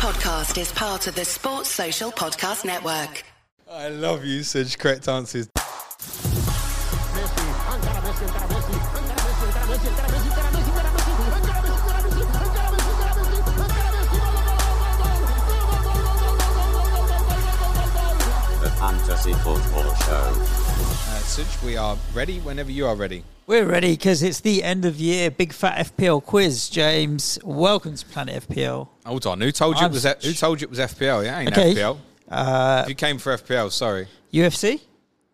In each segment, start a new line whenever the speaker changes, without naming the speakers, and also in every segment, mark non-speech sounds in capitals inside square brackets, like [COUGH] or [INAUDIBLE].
podcast is part of the Sports Social Podcast Network.
I love you, such correct answers.
The Fantasy Football Show.
Suj, we are ready whenever you are ready.
We're ready because it's the end of year big fat FPL quiz. James, welcome to Planet FPL.
Hold on, who told you
I'm
it was F- who told you it was FPL? Yeah, ain't
Okay.
FPL.
Uh,
If you came for FPL, sorry.
UFC,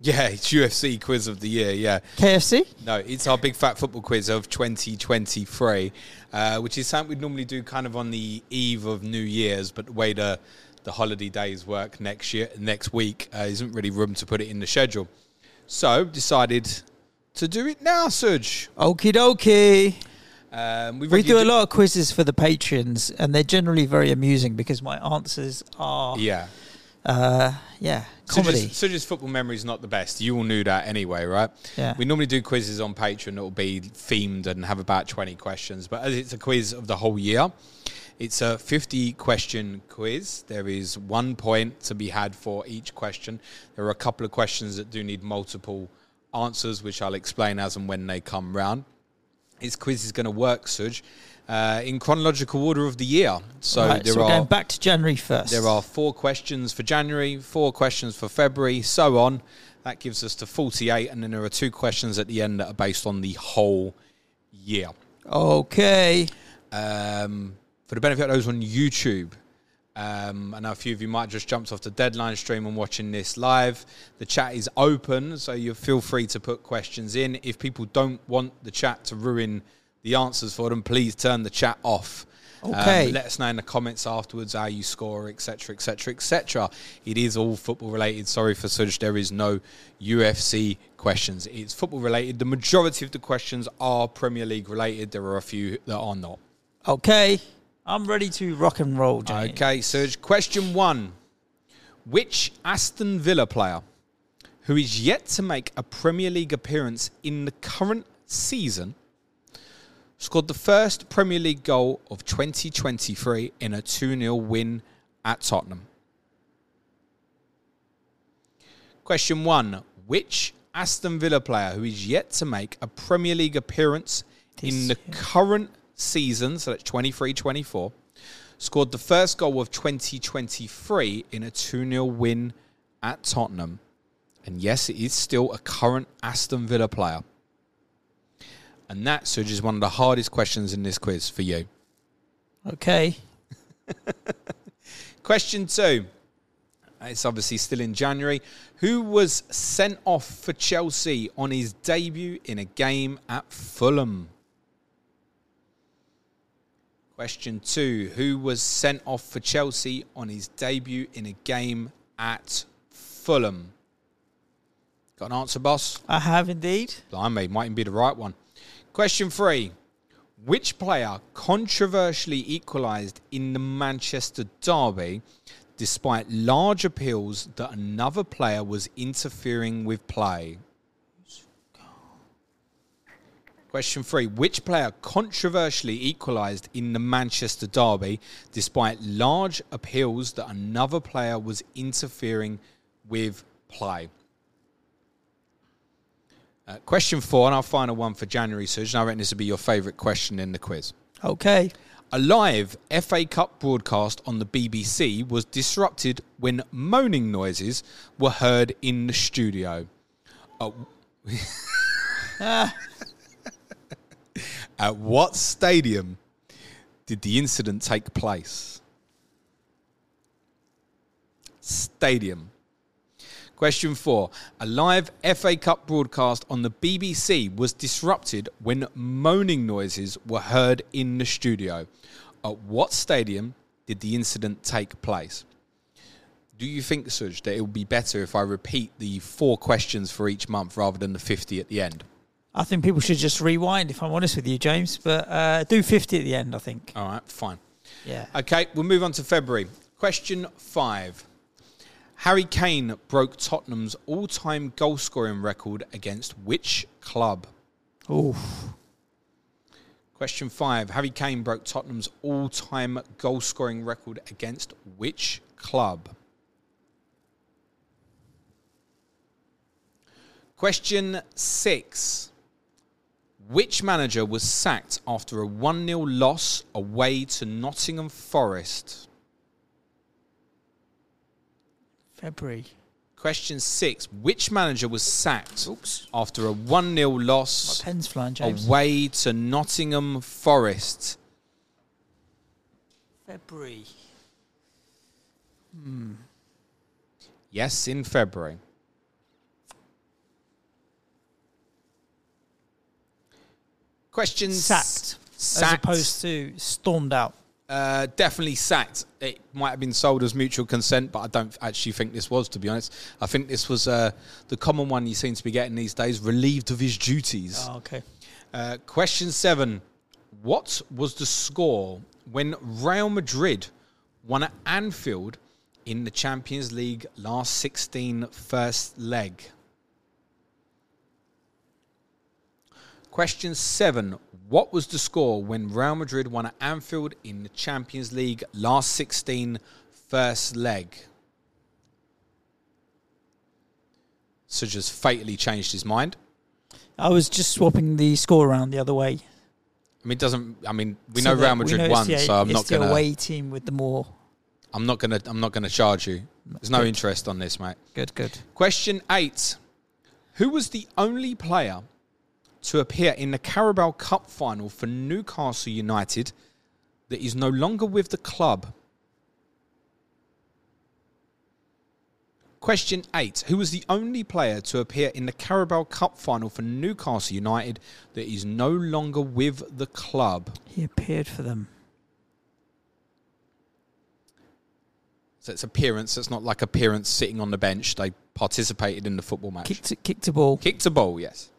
Yeah, [LAUGHS] it's UFC quiz of the year. Yeah,
KFC.
no, it's our big fat football quiz of 2023, uh, which is something we'd normally do kind of on the eve of New Year's, but the way the the holiday days work next year, next week, uh, isn't really room to put it in the schedule. So decided to do it now, Suj.
Okie dokie.
Um,
We do a lot of quizzes for the patrons, and they're generally very amusing because my answers are,
Yeah.
uh, yeah, comedy.
Suj's, Suj's football memory is not the best. You all knew that anyway, right?
Yeah.
We normally do quizzes on Patreon that will be themed and have about 20 questions. But as it's a quiz of the whole year, it's a 50 question quiz. There is one point to be had for each question. There are a couple of questions that do need multiple answers, which I'll explain as and when they come round. This quiz is going to work, Suj, uh, in chronological order of the year. So
Right,
there
so we're
are
going back to January first.
there are four questions for January, four questions for February, so on. That gives us to 48, and then there are two questions at the end that are based on the whole year.
okay.
Um, for the benefit of those on YouTube, um, I know a few of you might have just jumped off the deadline stream and watching this live. The chat is open, so you feel free to put questions in. If people don't want the chat to ruin the answers for them, please turn the chat off. Um,
Okay.
let us know in the comments afterwards how you score, etc., etc., etc. It is all football related. Sorry for Suj. there is no UFC questions. It's football related. The majority of the questions are Premier League related. There are a few that are not.
Okay. I'm ready to rock and roll, James.
Okay, Suj. Question one. Which Aston Villa player who is yet to make a Premier League appearance in the current season scored the first Premier League goal of 2023 in a 2 0 win at Tottenham? Question one. Which Aston Villa player who is yet to make a Premier League appearance in
This
the current season, so that's 23 24, scored the first goal of 2023 in a 2 0 win at Tottenham? And yes, it is still a current Aston Villa player. And that, Suj, is one of the hardest questions in this quiz for you.
Okay. [LAUGHS]
Question two. It's obviously still in January. Who was sent off for Chelsea on his debut in a game at Fulham? Question two. Who was sent off for Chelsea on his debut in a game at Fulham? Got an answer, boss?
I have indeed.
Blimey, mightn't be the right one. Question three. Which player controversially equalised in the Manchester Derby despite large appeals that another player was interfering with play? Question three. Which player controversially equalised in the Manchester Derby despite large appeals that another player was interfering with play? Uh, question four, and our final one for January, Suj, and I reckon this will be your favourite question in the quiz.
Okay.
A live FA Cup broadcast on the BBC was disrupted when moaning noises were heard in the studio. Uh, At what stadium did the incident take place? Stadium. Question four. A live FA Cup broadcast on the BBC was disrupted when moaning noises were heard in the studio. At what stadium did the incident take place? Do you think, Suj, that it would be better if I repeat the four questions for each month rather than the 50 at the end?
I think people should just rewind, if I'm honest with you, James. But uh, do 50 at the end, I think.
All right, fine.
Yeah.
Okay, we'll move on to February. Question five. Harry Kane broke Tottenham's all time goal scoring record against which club?
Oof.
Question five Harry Kane broke Tottenham's all time goal scoring record against which club? Question six Which manager was sacked after a 1 0 loss away to Nottingham Forest?
February.
Question six Which manager was sacked
Oops.
after a 1 0
My
loss
pen's flying, James.
away to Nottingham Forest?
February. Hmm.
Yes, in February. Question s-
Sacked.
Sacked.
As opposed to stormed out.
Uh, definitely sacked. It might have been sold as mutual consent, but I don't actually think this was, to be honest. I think this was uh, the common one you seem to be getting these days relieved of his duties.
Oh, okay.
Uh, question seven What was the score when Real Madrid won at Anfield in the Champions League last 16 first leg? Question seven What was the score when Real Madrid won at Anfield in the Champions League last 16 first leg? So just fatally changed his mind.
I was just swapping the score around the other way.
I mean, it doesn't. I mean, we
So
know Real Madrid
know
won,
the-
so I'm
it's
not
the
gonna.
away team with the more.
I'm not gonna. I'm not gonna charge you. There's no
Good.
interest on this, mate.
Good, good.
Question eight: Who was the only player to appear in the Carabao Cup final for Newcastle United that is no longer with the club? Question eight: Who was the only player to appear in the Carabao Cup final for Newcastle United that is no longer with the club?
He appeared for them.
So it's appearance. It's not like appearance sitting on the bench. They participated in the football match.
Kicked, kicked a ball.
Kicked a ball, yes.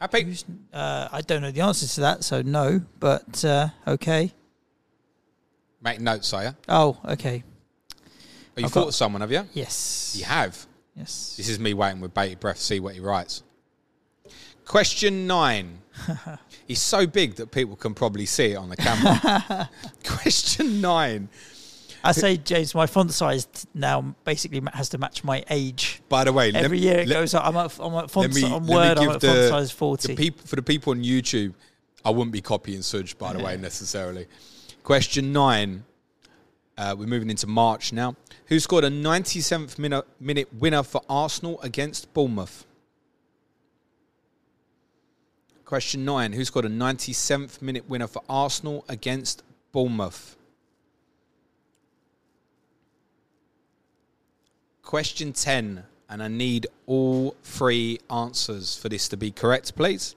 Happy?
Uh, I don't know the answer to that, so no. But uh, okay.
Make notes, are you?
Oh, okay.
You
I've
thought
got-
of someone, have you?
Yes.
You have.
Yes.
This is me waiting with bated breath to see what he writes. Question nine. [LAUGHS] He's so big that people can probably see it on the camera. [LAUGHS] Question nine.
I say, James, my font size now basically has to match my age.
By the way,
Every year it
let-
goes up. I'm at, I'm at font
me,
si- on Word. I'm at font
the,
size
the
40.
peop- for the people on YouTube, I wouldn't be copying Suj, by the way, [LAUGHS] necessarily. Question nine. Uh, we're moving into March now. Who scored a 97th minute, minute winner for Arsenal against Bournemouth? Question nine. Who scored a 97th minute winner for Arsenal against Bournemouth? Question 10. And I need all three answers for this to be correct, please.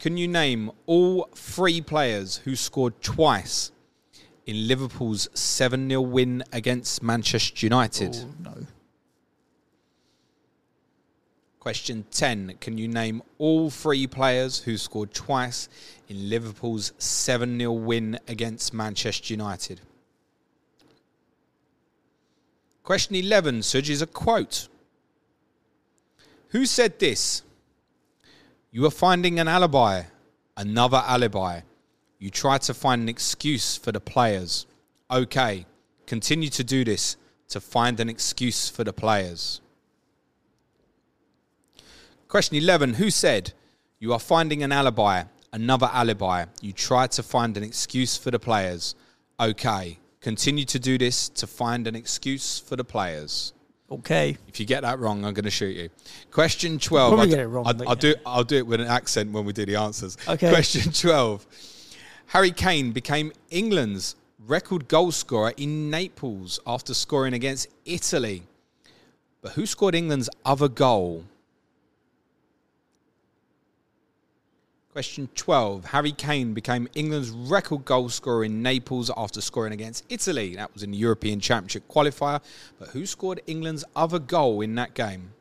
Can you name all three players who scored twice in Liverpool's 7 0 win against Manchester United?
Oh, no.
Question 10. Can you name all three players who scored twice in Liverpool's 7 0 win against Manchester United? Question 11, Suj, is a quote. Who said this? You are finding an alibi, another alibi. You try to find an excuse for the players. Okay, continue to do this to find an excuse for the players. Question 11 Who said, You are finding an alibi, another alibi. You try to find an excuse for the players. Okay, continue to do this to find an excuse for the players.
Okay.
If you get that wrong, I'm going to shoot you. Question 12.
Probably
I-
get it wrong,
I, will
yeah.
do, I'll do it with an accent when we do the answers.
Okay.
Question [LAUGHS] 12. Harry Kane became England's record goal scorer in Naples after scoring against Italy. But who scored England's other goal? Question 12. Harry Kane became England's record goal scorer in Naples after scoring against Italy. That was in the European Championship qualifier. But who scored England's other goal in that game?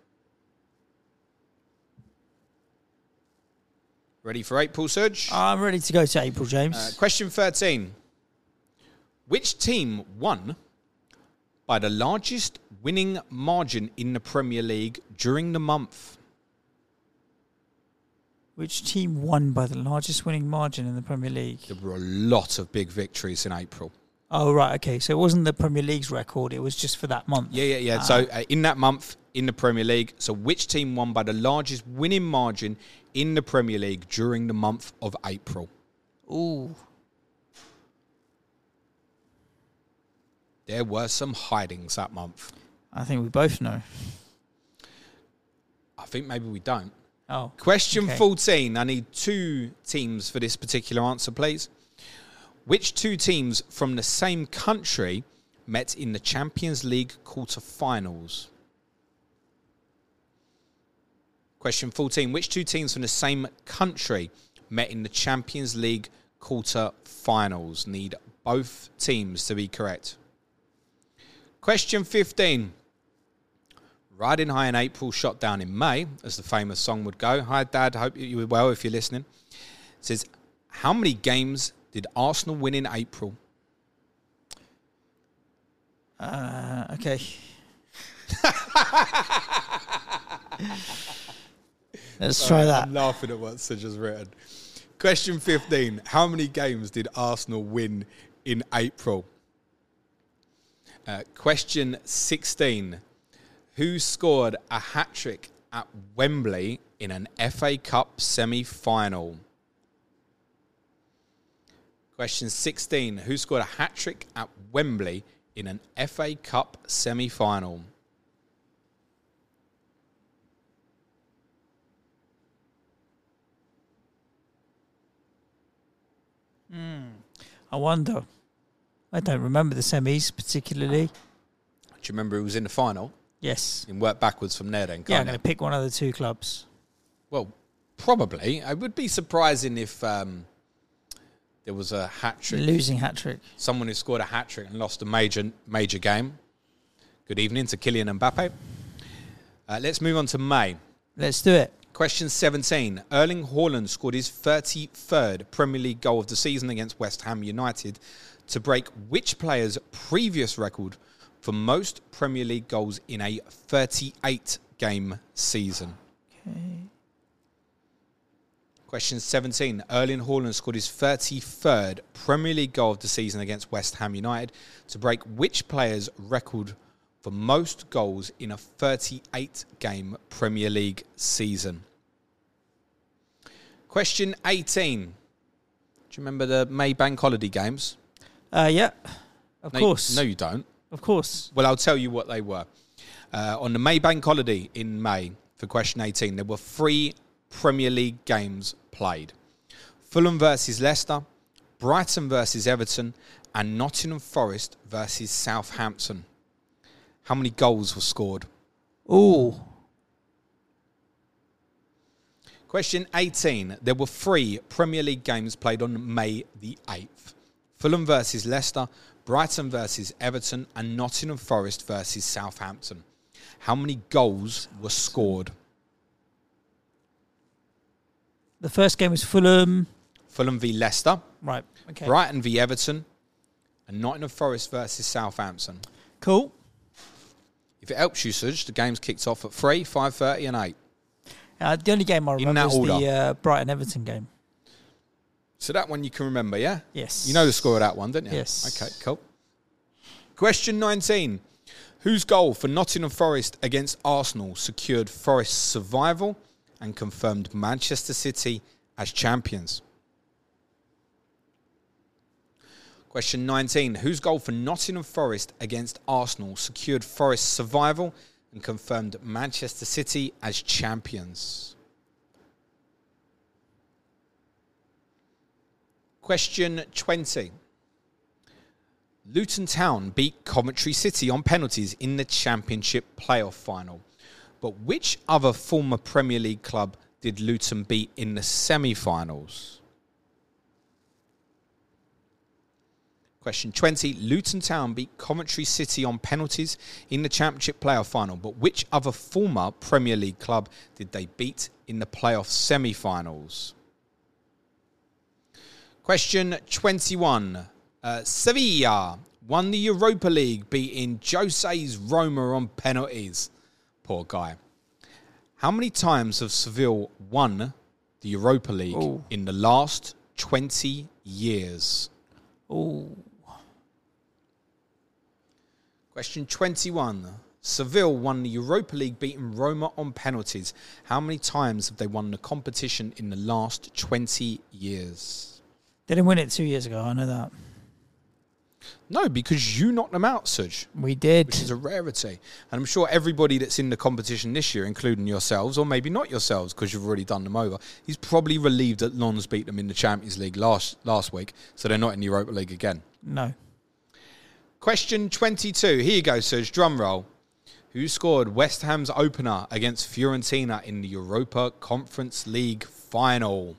Ready for April Suj?
I'm ready to go to April, James.
Uh, question 13. Which team won by the largest winning margin in the Premier League during the month?
Which team won by the largest winning margin in the Premier League?
There were a lot of big victories in April.
Oh, right. Okay. So it wasn't the Premier League's record. It was just for that month.
Yeah, yeah, yeah.
Ah.
So uh, in that month in the Premier League, so which team won by the largest winning margin in the Premier League during the month of April?
Ooh.
There were some hidings that month.
I think we both know.
I think maybe we don't.
Oh.
Question
Okay.
14. I need two teams for this particular answer, please. Which two teams from the same country met in the Champions League quarter-finals? Question 14. Which two teams from the same country met in the Champions League quarter-finals? Need both teams to be correct. Question 15. Riding high in April, shot down in May, as the famous song would go. Hi, Dad. Hope you were well if you're listening. It says, How many games did Arsenal win in April?
Uh, okay. [LAUGHS] Let's try that.
I'm laughing at what Sid has written. Question 15. How many games did Arsenal win in April? Uh, question 16. Who scored a hat trick at Wembley in an FA Cup semi final? Question 16. Who scored a hat trick at Wembley in an FA Cup semi final? Hmm.
I wonder. I don't remember the semis particularly.
Do you remember who was in the final?
Yes.
Can work backwards from there then,
Yeah, I'm going to pick one of the two clubs.
Well, probably. It would be surprising if um, there was a hat trick.
Losing hat trick.
Someone who scored a hat trick and lost a major major game. Good evening to Kylian Mbappe. Uh, let's move on to May.
Let's do it.
Question 17. Erling Haaland scored his 33rd Premier League goal of the season against West Ham United to break which player's previous record for most Premier League goals in a 38 game season? Okay. Question 17. Erling Haaland scored his 33rd Premier League goal of the season against West Ham United to break which player's record for most goals in a 38 game Premier League season? Question 18. Do you remember the May Bank Holiday games?
Uh, yeah. Of
No,
course.
No, you don't.
Of course.
Well, I'll tell you what they were. Uh, on the May Bank holiday in May, for question 18, there were three Premier League games played Fulham versus Leicester, Brighton versus Everton, and Nottingham Forest versus Southampton. How many goals were scored?
Ooh.
Question 18. There were three Premier League games played on May the 8th Fulham versus Leicester, Brighton versus Everton, and Nottingham Forest versus Southampton. How many goals were scored?
The first game was Fulham.
Fulham v Leicester,
Right. Okay.
Brighton v Everton, and Nottingham Forest versus Southampton.
Cool.
If it helps you, Suj, the game's kicked off at 3, 5.30 and 8.
Uh, the only game I remember is the uh, Brighton Everton game.
So that one you can remember, yeah?
Yes.
You know the score of that one, don't you?
Yes.
Okay, cool. Question 19. Whose goal for Nottingham Forest against Arsenal secured Forest's survival and confirmed Manchester City as champions? Question 19. Whose goal for Nottingham Forest against Arsenal secured Forest's survival and confirmed Manchester City as champions? Question 20. Luton Town beat Coventry City on penalties in the Championship playoff final. But which other former Premier League club did Luton beat in the semi finals? Question 20. Luton Town beat Coventry City on penalties in the Championship playoff final. But which other former Premier League club did they beat in the playoff semi finals? Question 21. Uh, Sevilla won the Europa League, beating Jose's Roma on penalties. Poor guy. How many times have Seville won the Europa League
Ooh.
in the last 20 years?
Oh,
Question 21. Seville won the Europa League beating Roma on penalties. How many times have they won the competition in the last 20 years?
They didn't win it two years ago. I know that.
No, because you knocked them out, Suj,
We did.
which is a rarity. And I'm sure everybody that's in the competition this year, including yourselves, or maybe not yourselves because you've already done them over, he's probably relieved that Lens beat them in the Champions League last, last week, so they're not in the Europa League again.
no.
Question 22. Here you go, Suj. Drum roll. Who scored West Ham's opener against Fiorentina in the Europa Conference League final?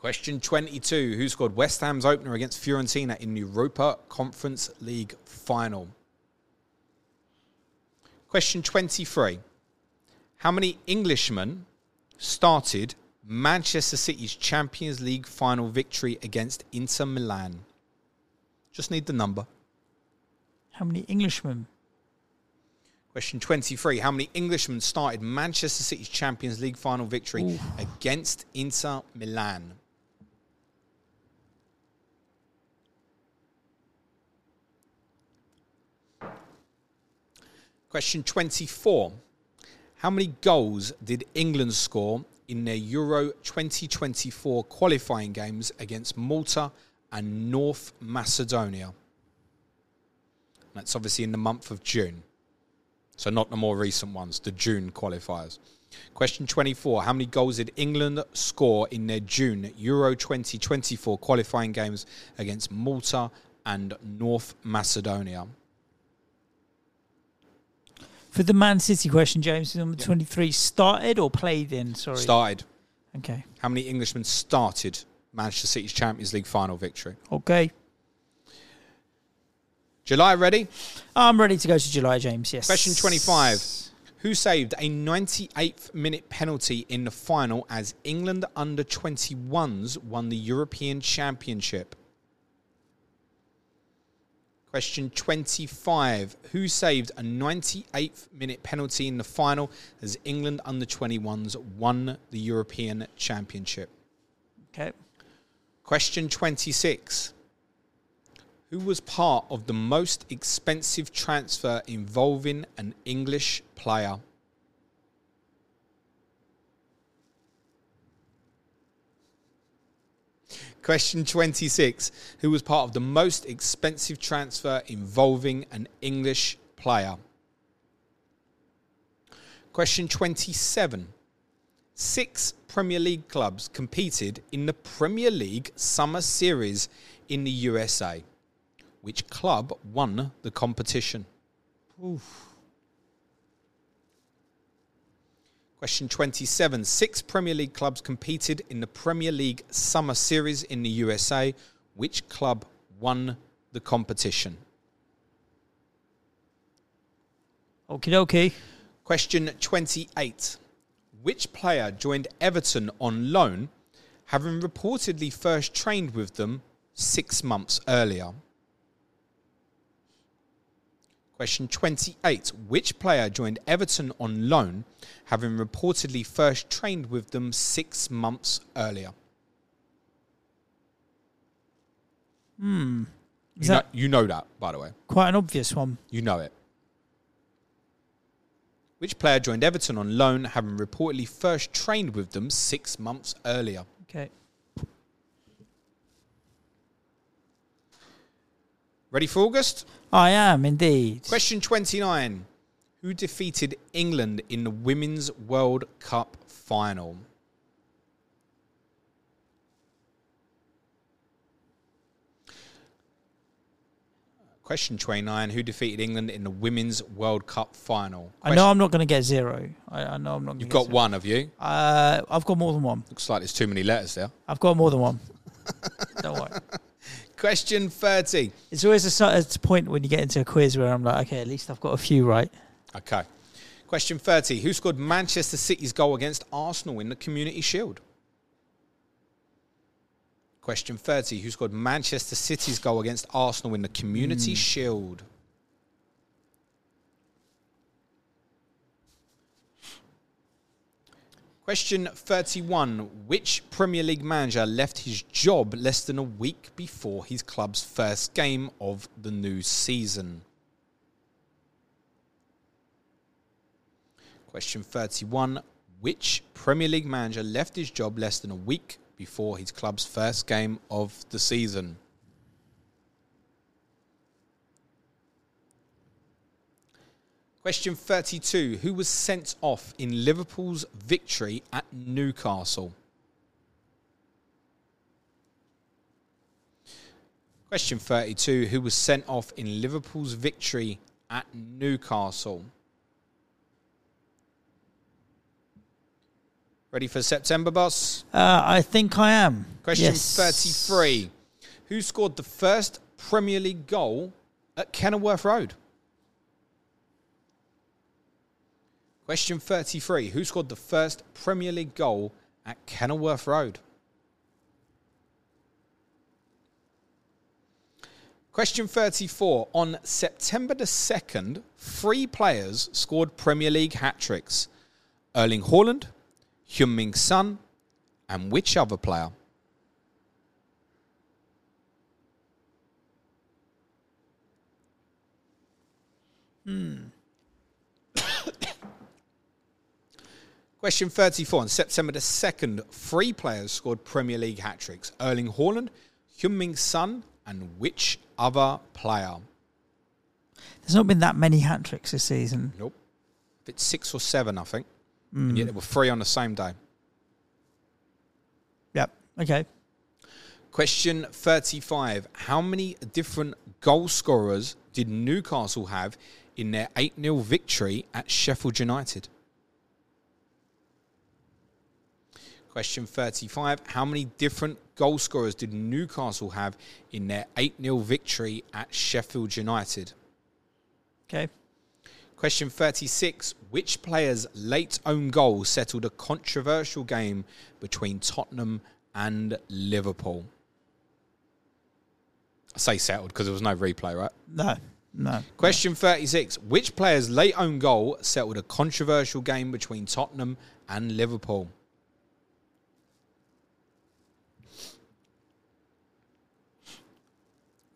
Question 22. Who scored West Ham's opener against Fiorentina in Europa Conference League final? Question 23. How many Englishmen started Manchester City's Champions League final victory against Inter Milan? Just need the number.
How many Englishmen?
Question 23. How many Englishmen started Manchester City's Champions League final victory against Inter Milan? Question 24. How many goals did England score in their Euro 2024 qualifying games against Malta and North Macedonia? That's obviously in the month of June. So not the more recent ones, the June qualifiers. Question 24. How many goals did England score in their June Euro 2024 qualifying games against Malta and North Macedonia?
For the Man City question, James, number 23, started or played in? Sorry.
Started.
Okay.
How many Englishmen started Manchester City's Champions League final victory?
Okay.
July ready?
I'm ready to go to July, James. Yes.
Question 25. Who saved a 98th minute penalty in the final as England under 21s won the European Championship? Question 25. Who saved a 98th minute penalty in the final as England under 21s won the European Championship?
Okay.
Question 26. Who was part of the most expensive transfer involving an English player? Question 26. Who was part of the most expensive transfer involving an English player? Question 27. Six Premier League clubs competed in the Premier League Summer Series in the USA. Which club won the competition? Question 27. Six Premier League clubs competed in the Premier League Summer Series in the USA. Which club won the competition?
Okie dokie.
Question 28. Which player joined Everton on loan, having reportedly first trained with them six months earlier? Question 28. Which player joined Everton on loan, having reportedly first trained with them six months earlier? Hmm.
Is
You, know, you know that, by the way.
quite an obvious one?
You know it. Which player joined Everton on loan, having reportedly first trained with them six months earlier?
Okay.
Ready for August?
I am indeed.
Question 29. Who defeated England in the Women's World Cup final? Question 29. Who defeated England in the Women's World Cup final?
I know I'm not going to get zero. I, I know I'm not.
You've got
zero.
one, have you?
Uh, I've got more than one.
Looks like there's too many letters there.
I've got more than one. [LAUGHS] Don't worry.
Question 30.
It's always a, a point when you get into a quiz where I'm like, okay, at least I've got a few right.
Okay. Question 30. Who scored Manchester City's goal against Arsenal in the Community Shield? Question 30. Who scored Manchester City's goal against Arsenal in the Community hmm. Shield? Question 31. Which Premier League manager left his job less than a week before his club's first game of the new season? Question 31. Which Premier League manager left his job less than a week before his club's first game of the season? Question 32. Who was sent off in Liverpool's victory at Newcastle? Question 32. Who was sent off in Liverpool's victory at Newcastle? Ready for September, boss?
Uh, I think I am.
Question
Yes.
33. Who scored the first Premier League goal at Kenilworth Road? Question 33. Who scored the first Premier League goal at Kenilworth Road? Question 34. On September the 2nd, three players scored Premier League hat tricks Erling Haaland, Heung-min Son, and which other player? Hmm. Question 34. On September the 2nd, three players scored Premier League hat tricks Erling Haaland, Heung-min Son, and which other player?
There's not been that many hat tricks this season.
Nope. It's six or seven, I think. And yet hmm. there were three on the same day.
Yep. Okay.
Question 35. How many different goal scorers did Newcastle have in their 8 0 victory at Sheffield United? Question 35. How many different goal scorers did Newcastle have in their 8 0 victory at Sheffield United?
Okay.
Question 36. Which player's late own goal settled a controversial game between Tottenham and Liverpool? I say settled because there was no replay, right?
No. No.
Question 36. Which player's late own goal settled a controversial game between Tottenham and Liverpool?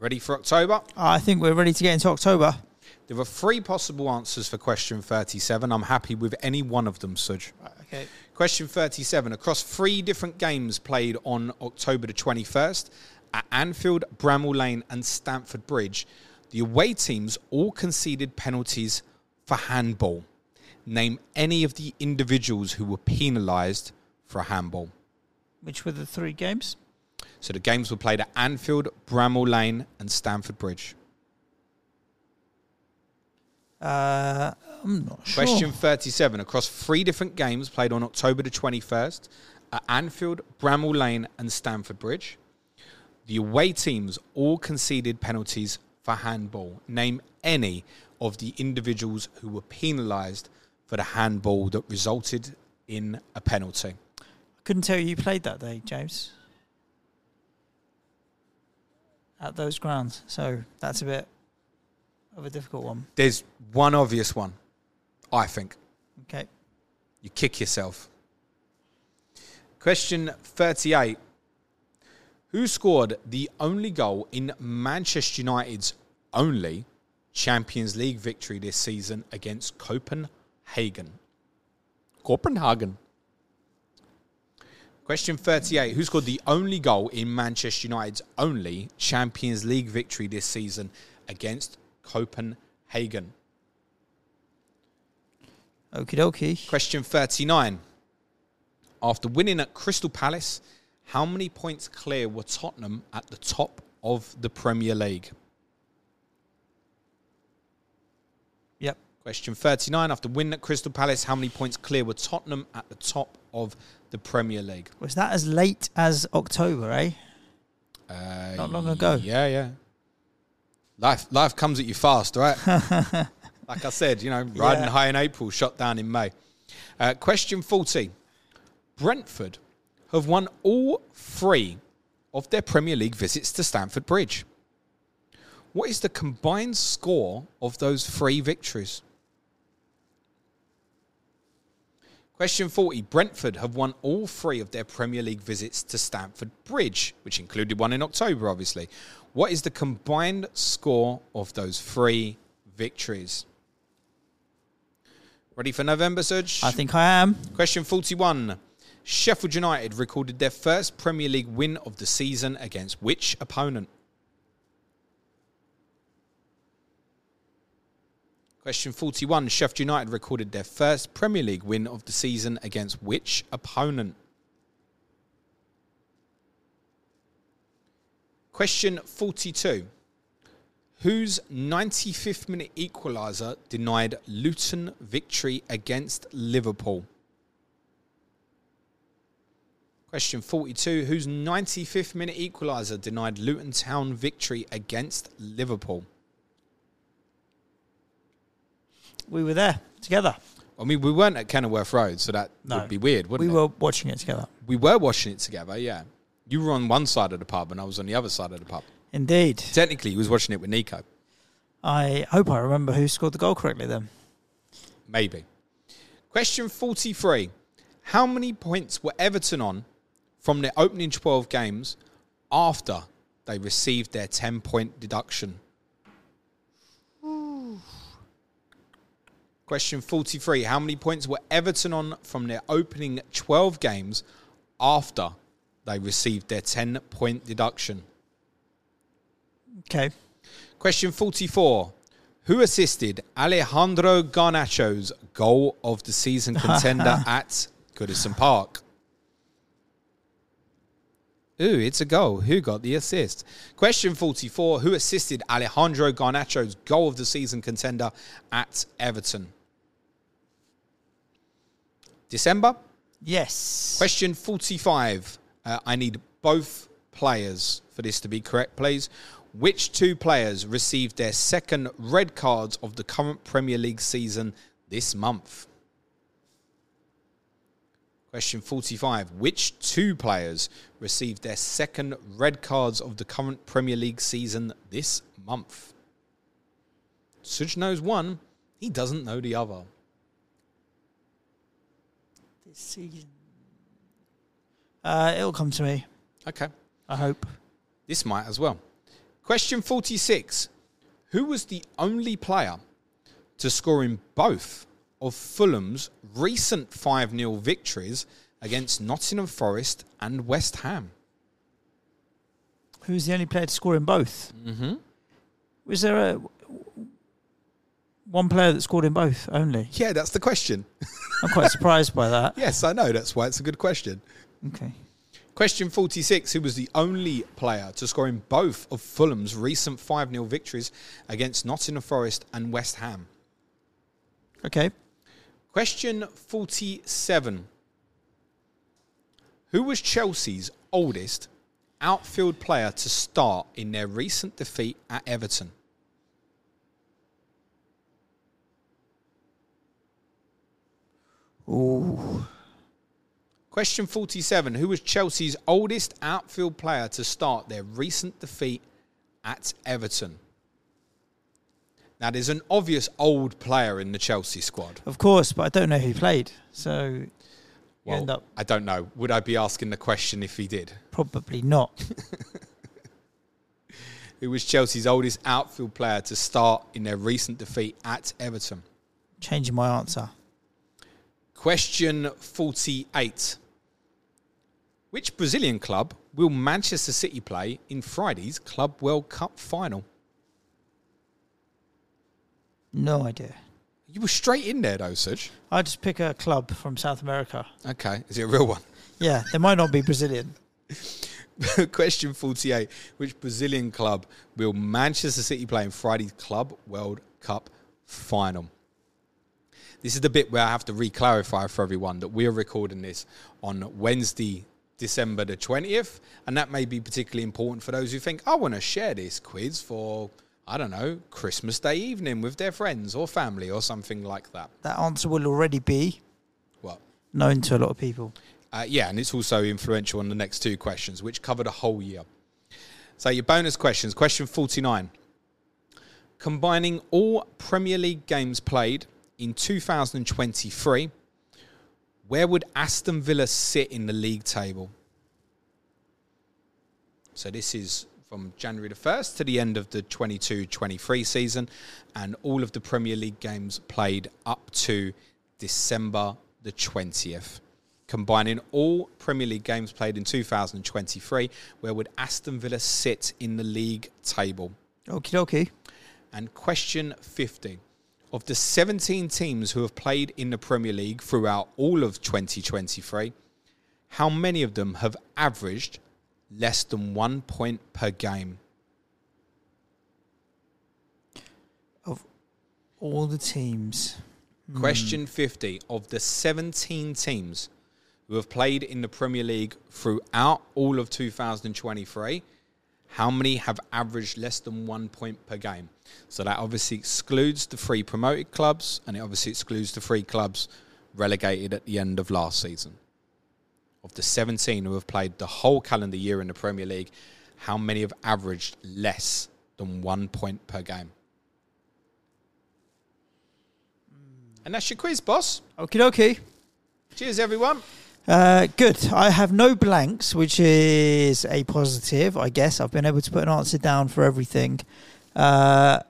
Ready for October?
I think we're ready to get into October.
There are three possible answers for question 37. I'm happy with any one of them, Suj.
Okay.
Question 37. Across three different games played on October the 21st at Anfield, Bramall Lane, and Stamford Bridge, the away teams all conceded penalties for handball. Name any of the individuals who were penalised for a handball.
Which were the three games?
So the games were played at Anfield, Bramall Lane, and Stamford Bridge.
Uh, I'm not sure.
Question 37. Across three different games played on October the 21st at Anfield, Bramall Lane, and Stamford Bridge, the away teams all conceded penalties for handball. Name any of the individuals who were penalised for the handball that resulted in a penalty.
I couldn't tell you you played that day, James. At those grounds. So that's a bit of a difficult one.
There's one obvious one, I think.
Okay.
You kick yourself. Question 38. Who scored the only goal in Manchester United's only Champions League victory this season against Copenhagen? Copenhagen. Question 38. Who scored the only goal in Manchester United's only Champions League victory this season against Copenhagen?
Okie dokie.
Question 39. After winning at Crystal Palace, how many points clear were Tottenham at the top of the Premier League?
Yep.
Question 39. After winning at Crystal Palace, how many points clear were Tottenham at the top of the Premier League?
Was that as late as October, eh?
Uh,
Not long ago.
Yeah, yeah. Life, life comes at you fast, right? [LAUGHS] like I said, you know, riding
Yeah.
high in April, shot down in May. Uh, question 40. Brentford have won all three of their Premier League visits to Stamford Bridge. What is the combined score of those three victories? Question 40 Brentford have won all three of their Premier League visits to Stamford Bridge, which included one in October, obviously. What is the combined score of those three victories? Ready for November, Suj?
I think I am.
Question 41. Sheffield United recorded their first Premier League win of the season against which opponent? Question 41. Sheffield United recorded their first Premier League win of the season against which opponent? Question 42. Whose 95th minute equaliser denied Luton victory against Liverpool? Question 42. Whose 95th minute equaliser denied Luton Town victory against Liverpool?
We were there together.
I mean, we weren't at Kenilworth Road, so that
No.
would be weird, wouldn't it?
we
it?
were watching it together.
we were watching it together, yeah. You were on one side of the pub and I was on the other side of the pub.
Indeed.
Technically, he was watching it with Nico.
I hope I remember who scored the goal correctly then.
Maybe. Question 43. How many points were Everton on from their opening 12 games after they received their 10 point deduction? Question 43. How many points were Everton on from their opening 12 games after they received their 10 point deduction?
Okay.
Question 44. Who assisted Alejandro Garnacho's goal of the season [LAUGHS] contender at Goodison Park? Ooh, it's a goal. Who got the assist? Question 44. Who assisted Alejandro Garnacho's goal of the season contender at Everton? December?
Yes.
Question 45. Uh, I need both players for this to be correct, please. Which two players received their second red cards of the current Premier League season this month? Question 45. Which two players received their second red cards of the current Premier League season this month? Suj knows one, he doesn't know the other.
This season. Uh, it'll come to me.
Okay.
I hope.
This might as well. Question 46. Who was the only player to score in both of Fulham's recent 5 0 victories against Nottingham Forest and West Ham?
Who's the only player to score in both?
Mm-hmm.
Was there a one player that scored in both only?
Yeah, that's the question.
I'm quite [LAUGHS] surprised by that.
Yes, I know. That's why it's a good question.
Okay.
Question 46 Who was the only player to score in both of Fulham's recent 5 0 victories against Nottingham Forest and West Ham?
Okay.
Question 47. Who was Chelsea's oldest outfield player to start in their recent defeat at Everton?
Ooh.
Question 47. Who was Chelsea's oldest outfield player to start their recent defeat at Everton? Now, there's an obvious old player in the Chelsea squad.
Of course, but I don't know who played. So
Well,
up
I don't know. Would I be asking the question if he did?
probably not. [LAUGHS]
Who was Chelsea's oldest outfield player to start in their recent defeat at Everton?
Changing my answer.
Question 48. Which Brazilian club will Manchester City play in Friday's Club World Cup final?
No idea.
You were straight in there, though, Suj.
I just pick a club from South America.
Okay, is it a real one?
Yeah, they might not be Brazilian. [LAUGHS]
Question 48. Which Brazilian club will Manchester City play in Friday's Club World Cup final? This is the bit where I have to re clarify for everyone that we're recording this on Wednesday, December the 20th. And that may be particularly important for those who think, I want to share this quiz for, I don't know, Christmas Day evening with their friends or family or something like that.
That answer will already be
Well,
known to a lot of people.
Uh, yeah, and it's also influential on the next two questions, which cover the whole year. So, your bonus questions. Question 49. Combining all Premier League games played in 2023, Where would Aston Villa sit in the league table? So this is from January the 1st to the end of the 22 23 season, and all of the Premier League games played up to December the 20th. Combining all Premier League games played in 2023, where would Aston Villa sit in the league table?
Okie dokie.
And question 50. Of the 17 teams who have played in the Premier League throughout all of 2023, how many of them have averaged less than one point per game?
Of all the teams. Hmm.
Question 50. Of the 17 teams who have played in the Premier League throughout all of 2023, how many have averaged less than one point per game? So that obviously excludes the three promoted clubs and it obviously excludes the three clubs relegated at the end of last season. Of the 17 who have played the whole calendar year in the Premier League, how many have averaged less than one point per game? And that's your quiz, boss.
Okie dokie.
Cheers, everyone.
Uh, good. I have no blanks, which is a positive, I guess. I've been able to put an answer down for everything. Uh,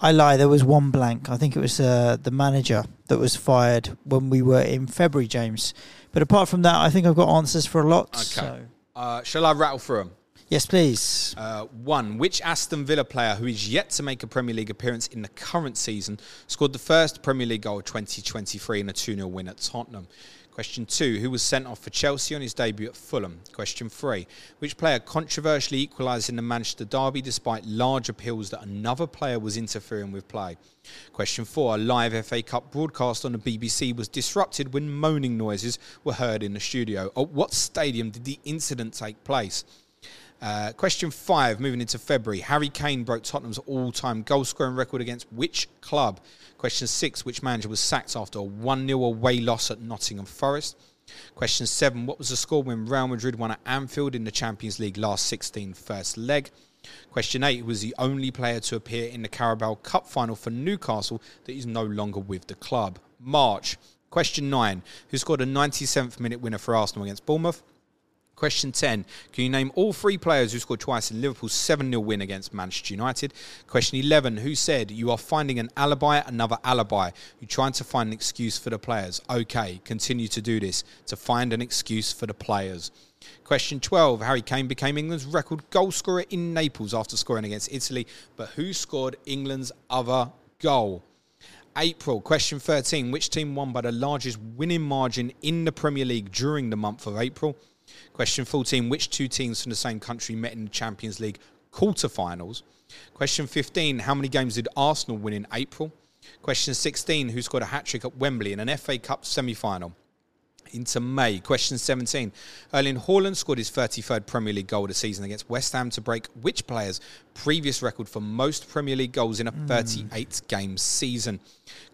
I lie. There was one blank. I think it was uh, the manager that was fired when we were in February, James. But apart from that, I think I've got answers for a lot.
Okay.
So.
Uh, shall I rattle through them?
Yes, please.
Uh, one, which Aston Villa player who is yet to make a Premier League appearance in the current season scored the first Premier League goal of 2023 in a 2 0 win at Tottenham? Question two, who was sent off for Chelsea on his debut at Fulham? Question three, which player controversially equalised in the Manchester Derby despite large appeals that another player was interfering with play? Question four, a live FA Cup broadcast on the BBC was disrupted when moaning noises were heard in the studio. At what stadium did the incident take place? Uh, question five, moving into February. Harry Kane broke Tottenham's all time goal scoring record against which club? Question six, which manager was sacked after a 1 0 away loss at Nottingham Forest? Question seven, what was the score when Real Madrid won at Anfield in the Champions League last 16 first leg? Question eight, who was the only player to appear in the Carabao Cup final for Newcastle that is no longer with the club? March. Question nine, who scored a 97th minute winner for Arsenal against Bournemouth? Question 10. Can you name all three players who scored twice in Liverpool's 7 0 win against Manchester United? Question 11. Who said, You are finding an alibi, another alibi? You're trying to find an excuse for the players. Okay, continue to do this to find an excuse for the players. Question 12. Harry Kane became England's record goal scorer in Naples after scoring against Italy, but who scored England's other goal? April. Question 13. Which team won by the largest winning margin in the Premier League during the month of April? Question 14 Which two teams from the same country met in the Champions League quarterfinals? Question 15 How many games did Arsenal win in April? Question 16 Who scored a hat trick at Wembley in an FA Cup semi final? Into May. Question 17. Erling Haaland scored his 33rd Premier League goal of the season against West Ham to break which player's previous record for most Premier League goals in a hmm. 38 game season?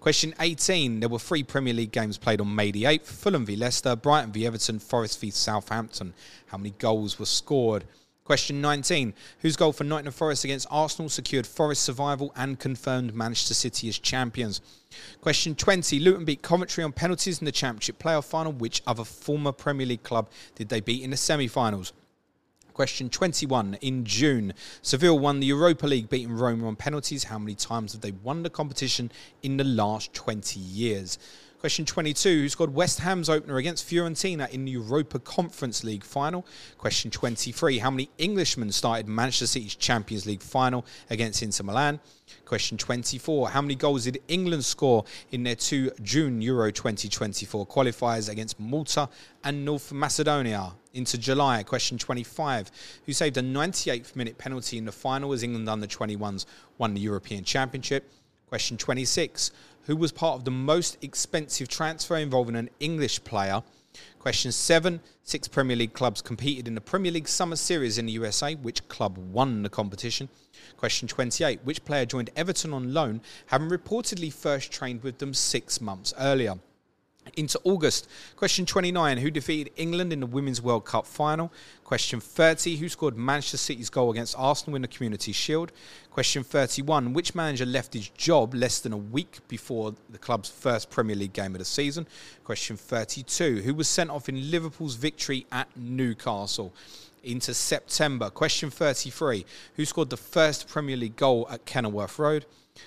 Question 18. There were three Premier League games played on May the 8th Fulham v Leicester, Brighton v Everton, Forest v Southampton. How many goals were scored? Question 19. Whose goal for Nottingham Forest against Arsenal secured Forest survival and confirmed Manchester City as champions? Question 20. Luton beat Coventry on penalties in the Championship playoff final. Which other former Premier League club did they beat in the semi finals? Question 21. In June, Seville won the Europa League, beating Roma on penalties. How many times have they won the competition in the last 20 years? Question 22. Who scored West Ham's opener against Fiorentina in the Europa Conference League final? Question 23. How many Englishmen started Manchester City's Champions League final against Inter Milan? Question 24. How many goals did England score in their two June Euro 2024 qualifiers against Malta and North Macedonia? Into July. Question 25. Who saved a 98th minute penalty in the final as England under 21s won the European Championship? Question 26. Who was part of the most expensive transfer involving an English player? Question 7. Six Premier League clubs competed in the Premier League Summer Series in the USA. Which club won the competition? Question 28. Which player joined Everton on loan, having reportedly first trained with them six months earlier? Into August. Question 29. Who defeated England in the Women's World Cup final? Question 30. Who scored Manchester City's goal against Arsenal in the Community Shield? Question 31. Which manager left his job less than a week before the club's first Premier League game of the season? Question 32. Who was sent off in Liverpool's victory at Newcastle? Into September. Question 33. Who scored the first Premier League goal at Kenilworth Road?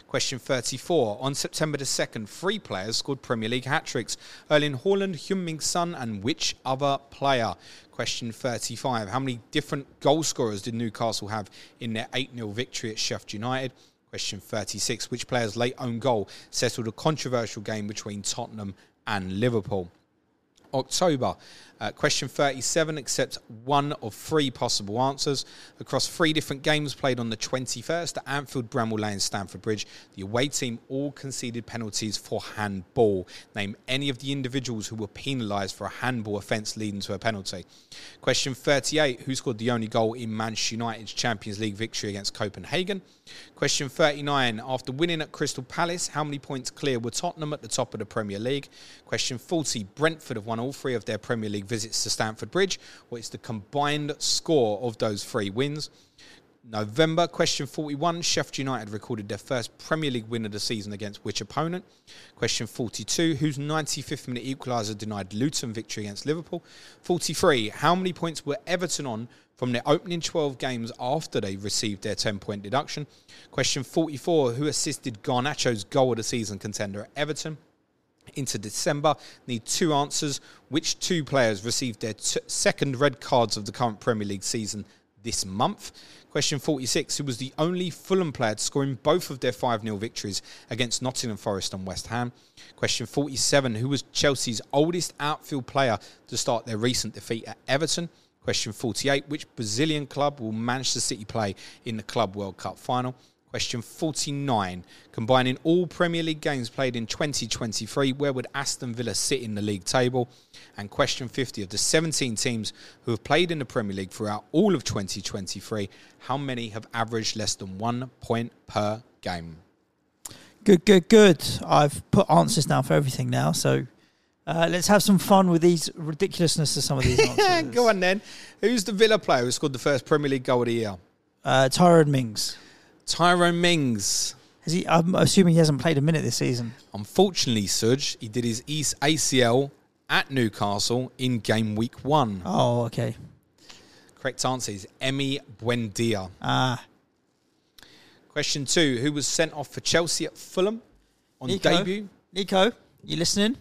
Question 34. On September the 2nd, three players scored Premier League hat tricks Erling Haaland, Heung-Min Son, and which other player? Question 35. How many different goal scorers did Newcastle have in their 8 0 victory at Sheffield United? Question 36. Which player's late own goal settled a controversial game between Tottenham and Liverpool? October. Uh, question 37 accepts one of three possible answers. Across three different games played on the 21st at Anfield, Bramall Lane, Stamford Bridge, the away team all conceded penalties for handball. Name any of the individuals who were penalised for a handball offence leading to a penalty. Question 38 Who scored the only goal in Manchester United's Champions League victory against Copenhagen? Question 39 After winning at Crystal Palace, how many points clear were Tottenham at the top of the Premier League? Question 40 Brentford have won all three of their Premier League visits to Stamford Bridge. What is the combined score of those three wins? November, question 41. Sheffield United recorded their first Premier League win of the season against which opponent? Question 42. Whose 95th minute equaliser denied Luton victory against Liverpool? 43. How many points were Everton on from their opening 12 games after they received their 10 point deduction? Question 44. Who assisted Garnacho's goal of the season contender at Everton? Into December. Need two answers. Which two players received their t- second red cards of the current Premier League season this month? Question 46 Who was the only Fulham player to score in both of their 5 0 victories against Nottingham Forest and West Ham? Question 47 Who was Chelsea's oldest outfield player to start their recent defeat at Everton? Question 48 Which Brazilian club will Manchester City play in the Club World Cup final? Question 49. Combining all Premier League games played in 2023, where would Aston Villa sit in the league table? And question 50. Of the 17 teams who have played in the Premier League throughout all of 2023, how many have averaged less than one point per game?
Good, good, good. I've put answers down for everything now, so uh, let's have some fun with these ridiculousness of some of these [LAUGHS] answers.
Go on then. Who's the Villa player who scored the first Premier League goal of the year?
Uh, Tyrone Mings.
Tyrone Mings.
Has he? I'm assuming he hasn't played a minute this season.
Unfortunately, Suj, he did his East ACL at Newcastle in game week one.
Oh, okay.
Correct answer is Emi Buendia.
Ah,
Question two Who was sent off for Chelsea at Fulham on
Nico?
debut?
Nico, you listening?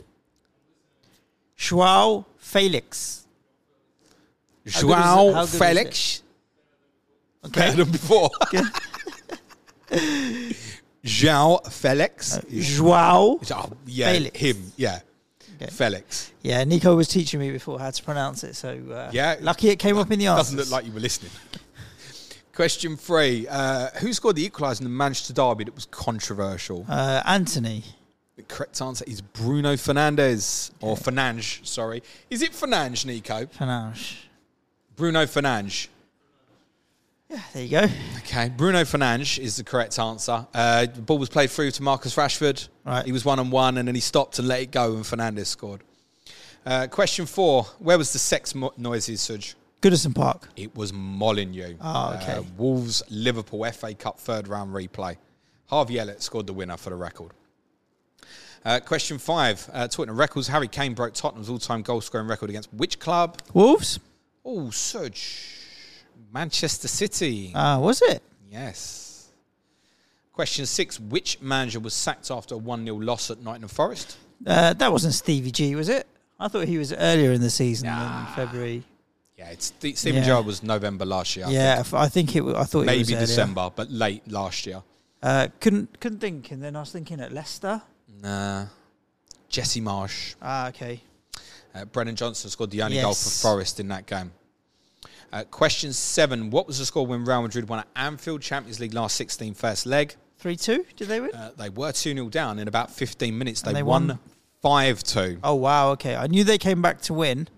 Joao Felix. How good is it? How
Joao
good is
Felix.
Okay.
Better than before. [LAUGHS] Joao Felix.
Joao.
Oh, yeah,
Felix.
him. Yeah.
Okay.
Felix.
Yeah, Nico was teaching me before how to pronounce it, so uh,
Yeah.
lucky it came up in the answers.
Doesn't look like you were listening. Question three. Uh, who scored the equaliser in the Manchester derby that was controversial?
uh, Antony.
The correct answer is Bruno Fernandes. Or Fernandes, sorry. Is it Fernandes, Nico?
Fernandes.
Bruno Fernandes.
There you go.
Okay, Bruno Fernandes is the correct answer. Uh, the ball was played through to Marcus Rashford.
Right.
He was one on one, and then he stopped and let it go, and Fernandes scored. Uh, question four: Where was the sex mo- noises, Suj?
Goodison Park.
It was Molineux.
Oh, okay.
Uh, Wolves Liverpool FA Cup third round replay. Harvey Elliott scored the winner for the record. Uh, question five: uh, Tottenham records. Harry Kane broke Tottenham's all-time goal scoring record against which club?
Wolves.
Oh, Suj. Manchester City.
Ah, was it?
Yes. Question six: Which manager was sacked after a one 0 loss at Nottingham Forest?
Uh, that wasn't Stevie G, was it? I thought he was earlier in the season than February.
Yeah, it's Stephen
Yeah.
Gerrard was November last year. I
Yeah, I,
think.
I think it. I thought it was
maybe. December, but late last year.
Uh, couldn't couldn't think, and then I was thinking at Leicester.
Nah. Jesse Marsch.
Ah, okay.
Uh, Brennan Johnson scored the only goal for Forest in that game. Uh, question seven. What was the score when Real Madrid won at Anfield Champions League last 16 first leg?
Three two. Did they win?
Uh, they were 2 0 down in about 15 minutes. They,
they
won
won-
5 2.
oh wow. Okay, I knew they came back to win.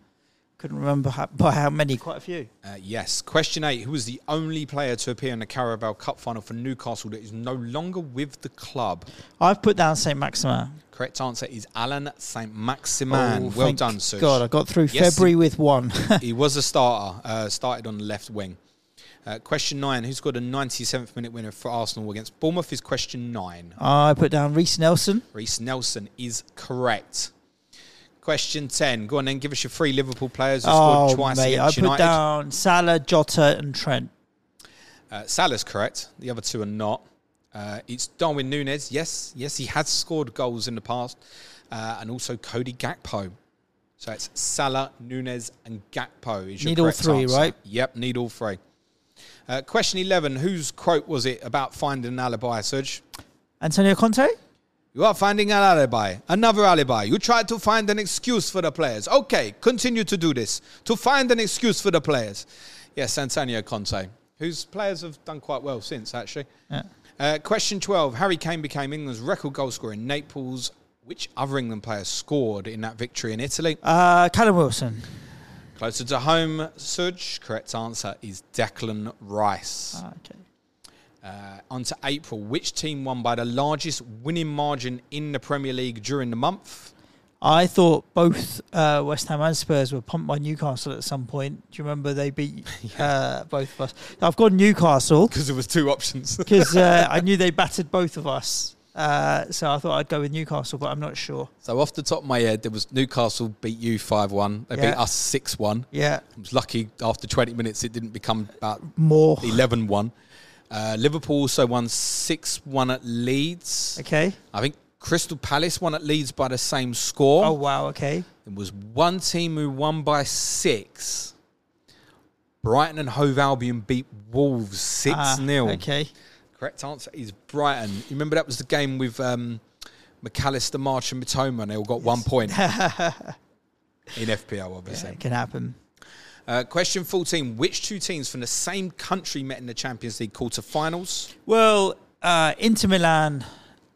Couldn't remember how, by how many. Quite a few.
Uh, yes. Question eight. Who was the only player to appear in the Carabao Cup final for Newcastle that is no longer with the club?
I've put down Saint Maximin.
Correct answer is Allan Saint Maximin.
Oh,
well done, Suj.
God, I got through
Yes,
February with one. [LAUGHS]
he was a starter. Uh, started on the left wing. Uh, question nine: Who scored a 97th minute winner for Arsenal against Bournemouth? Is question nine.
I put down Reiss Nelson.
Reiss Nelson is correct. Question ten. Go on then. Give us your three Liverpool players who
Oh,
scored twice
mate, I
against
put
United.
down Salah, Jota, and Trent.
Uh, Salah's correct. The other two are not. Uh, it's Darwin Núñez. Yes, yes, he has scored goals in the past, uh, and also Cody Gakpo. So it's Salah, Núñez, and Gakpo. Is your
Need all three,
answer.
right?
Yep, need all three. Uh, question eleven. Whose quote was it about finding an alibi, Suj?
Antonio Conte?
You are finding an alibi, another alibi. You try to find an excuse for the players. Okay, continue to do this to find an excuse for the players. Yes, Antonio Conte, whose players have done quite well since, actually.
Yeah.
Uh, question 12. Harry Kane became England's record goal scorer in Naples. Which other England player scored in that victory in Italy?
Uh, Callum Wilson.
Closer to home, Suj. Correct answer is Declan Rice.
Ah, okay.
Uh, on to April. Which team won by the largest winning margin in the Premier League during the month?
I thought both uh, West Ham and Spurs were pumped by Newcastle at some point. Do you remember they beat [LAUGHS] uh, both of us? I've got Newcastle
Because there was two options. [LAUGHS]
because uh, I knew they battered both of us. Uh, so I thought I'd go with Newcastle, but I'm not sure.
so off the top of my head, there was Newcastle beat you 5-1. They
Yeah.
beat us 6-1.
Yeah,
I was lucky after 20 minutes it didn't become about
more.
11-1. Uh, Liverpool also won 6-1 at Leeds.
Okay.
I think Crystal Palace won at Leeds by the same score.
Oh wow. Okay.
There was one team who won by six. Brighton and Hove Albion beat Wolves 6
Ah,
0.
Okay.
Correct answer is Brighton. You remember that was the game with um, McAllister, March, and Mitoma, and they all got one point [LAUGHS] in FPL,
Yeah,
obviously.
it can happen.
Uh, question 14 Which two teams from the same country met in the Champions League quarter-finals?
Well, uh, Inter Milan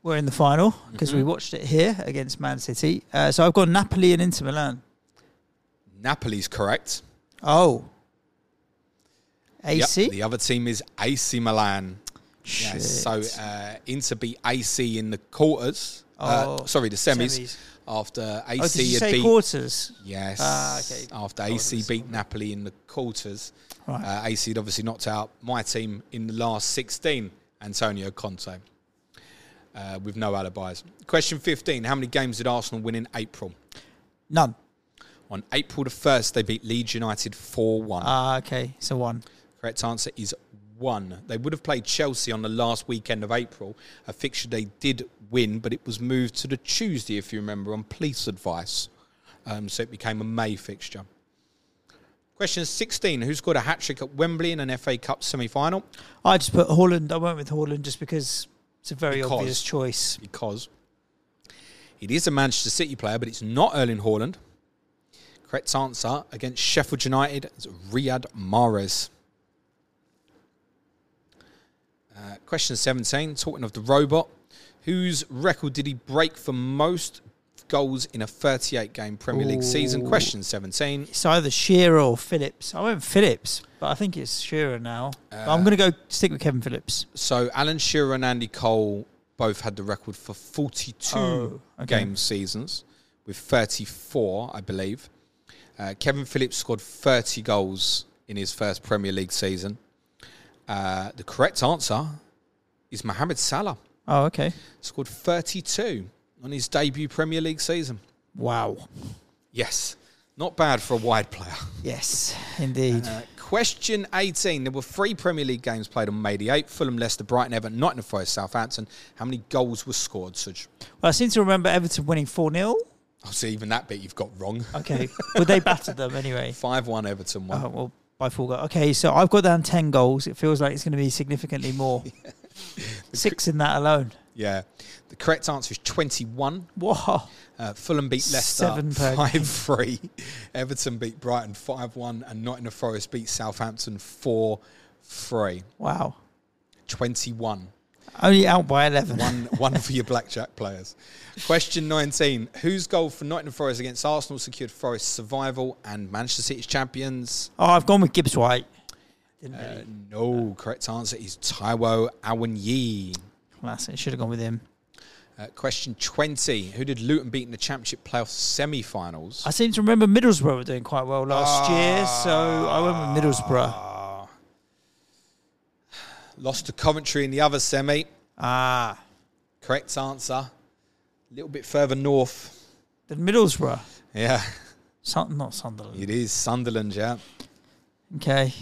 were in the final because
Mm-hmm.
we watched it here against Man City. Uh, so I've got Napoli and Inter Milan.
Napoli's correct.
Oh.
Yep,
AC?
The other team is AC Milan.
Shit.
Yes. So uh, Inter beat AC in the quarters. Uh,
Oh,
sorry, the semis.
semis.
After
oh, did
AC
you
had
say
beat
quarters?
yes.
Ah, okay.
After
Quarters.
AC beat Napoli in the quarters,
Right.
uh, AC had obviously knocked out my team in the last 16. Antonio Conte. Uh, with no alibis. Question 15. How many games did Arsenal win in April?
None.
On April the 1st, they beat Leeds United 4 1.
Ah, okay. So one.
Correct answer is one. They would have played Chelsea on the last weekend of April, a fixture they did win, but it was moved to the Tuesday, if you remember, on police advice. Um, so it became a May fixture. Question 16. Who scored a hat trick at Wembley in an FA Cup semi final?
I just put Haaland. I went with Haaland just because it's a very
Because.
obvious choice.
Because it is a Manchester City player, but it's not Erling Haaland. Correct answer against Sheffield United is Riyad Mahrez. Uh, question 17, talking of the robot, whose record did he break for most goals in a 38 game Premier League season? Question 17.
It's either Shearer or Phillips. I went Phillips, but I think it's Shearer now. But I'm
Uh,
going to go stick with Kevin Phillips.
So Alan Shearer and Andy Cole both had the record for 42
Oh, okay.
game seasons with 34, I believe. Uh, Kevin Phillips scored 30 goals in his first Premier League season. Uh, the correct answer is Mohamed Salah.
Oh, okay.
Scored 32 on his debut Premier League season.
Wow.
Yes, not bad for a wide player.
Yes, indeed.
Uh, question 18. There were three Premier League games played on May the 8th. Fulham, Leicester, Brighton, Everton, Nottingham Forest, Southampton. How many goals were scored, Suj?
well, I seem to remember Everton winning 4 0.
Oh, so even that bit you've got wrong.
Okay. well, they battered them anyway. [LAUGHS]
5-1 Everton won.
Oh, well, by four goals. Okay, so I've got down 10 goals. It feels like it's going to be significantly more. [LAUGHS] Six in that alone.
Yeah. The correct answer is 21.
Whoa.
Uh, Fulham beat Leicester 5-3. [LAUGHS] Everton beat Brighton 5-1. And Nottingham Forest beat Southampton 4-3.
Wow.
21.
Only out by 11.
One, [LAUGHS] one for your blackjack players. Question 19. Whose goal for Nottingham Forest against Arsenal secured Forest survival and Manchester City's champions?
Oh, I've gone with Gibbs White.
Uh, no, correct answer is Taiwo Awoniyi.
That's it. Should have gone with him.
Uh, question 20. Who did Luton beat in the Championship playoff semi finals?
I seem to remember Middlesbrough were doing quite well last year, so I went with Middlesbrough.
Ah. Lost to Coventry in the other semi.
Ah,
Correct answer. A little bit further north.
Than Middlesbrough.
Yeah,
Sun- not Sunderland.
it is Sunderland, yeah.
Okay.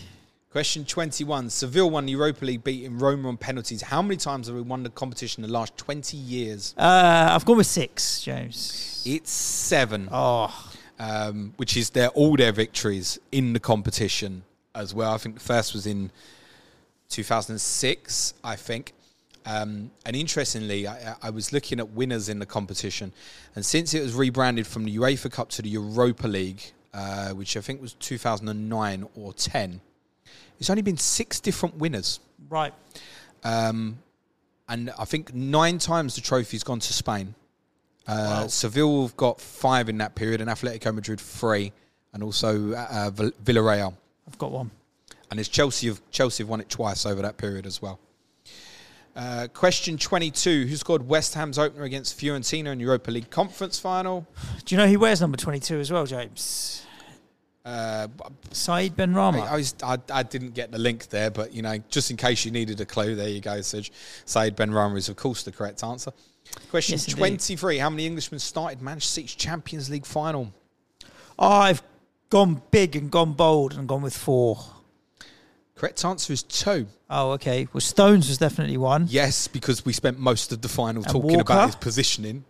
Question 21. Seville won the Europa League beating Roma on penalties. How many times have we won the competition in the last 20 years?
Uh, I've gone with six, James.
It's seven,
Oh,
um, which is their all their victories in the competition as well. I think the first was in 2006, I think. Um, and interestingly, I, I was looking at winners in the competition, and since it was rebranded from the UEFA Cup to the Europa League, uh, which I think was 2009 or 10, it's only been six different winners.
right.
Um, and I think nine times the trophy's gone to Spain. Uh,
Wow.
Seville have got five in that period, and Atletico Madrid three, and also uh, Villarreal.
I've got one.
And it's Chelsea have Chelsea have won it twice over that period as well. Uh, question 22. Who scored West Ham's opener against Fiorentina in Europa League conference final?
Do you know he wears number 22 as well, James?
Uh,
Saïd Benrahma.
I, I, was, I, I didn't get the link there, but you know, just in case you needed a clue, there you go, Suj. Said Ben Rama is, of course, the correct answer. Question
Yes, indeed.
23. How many Englishmen started Manchester City's Champions League final?
I've gone big and gone bold and gone with four.
Correct answer is two.
Oh, okay. Well, Stones was definitely one.
Yes, because we spent most of the final
And
talking about his positioning.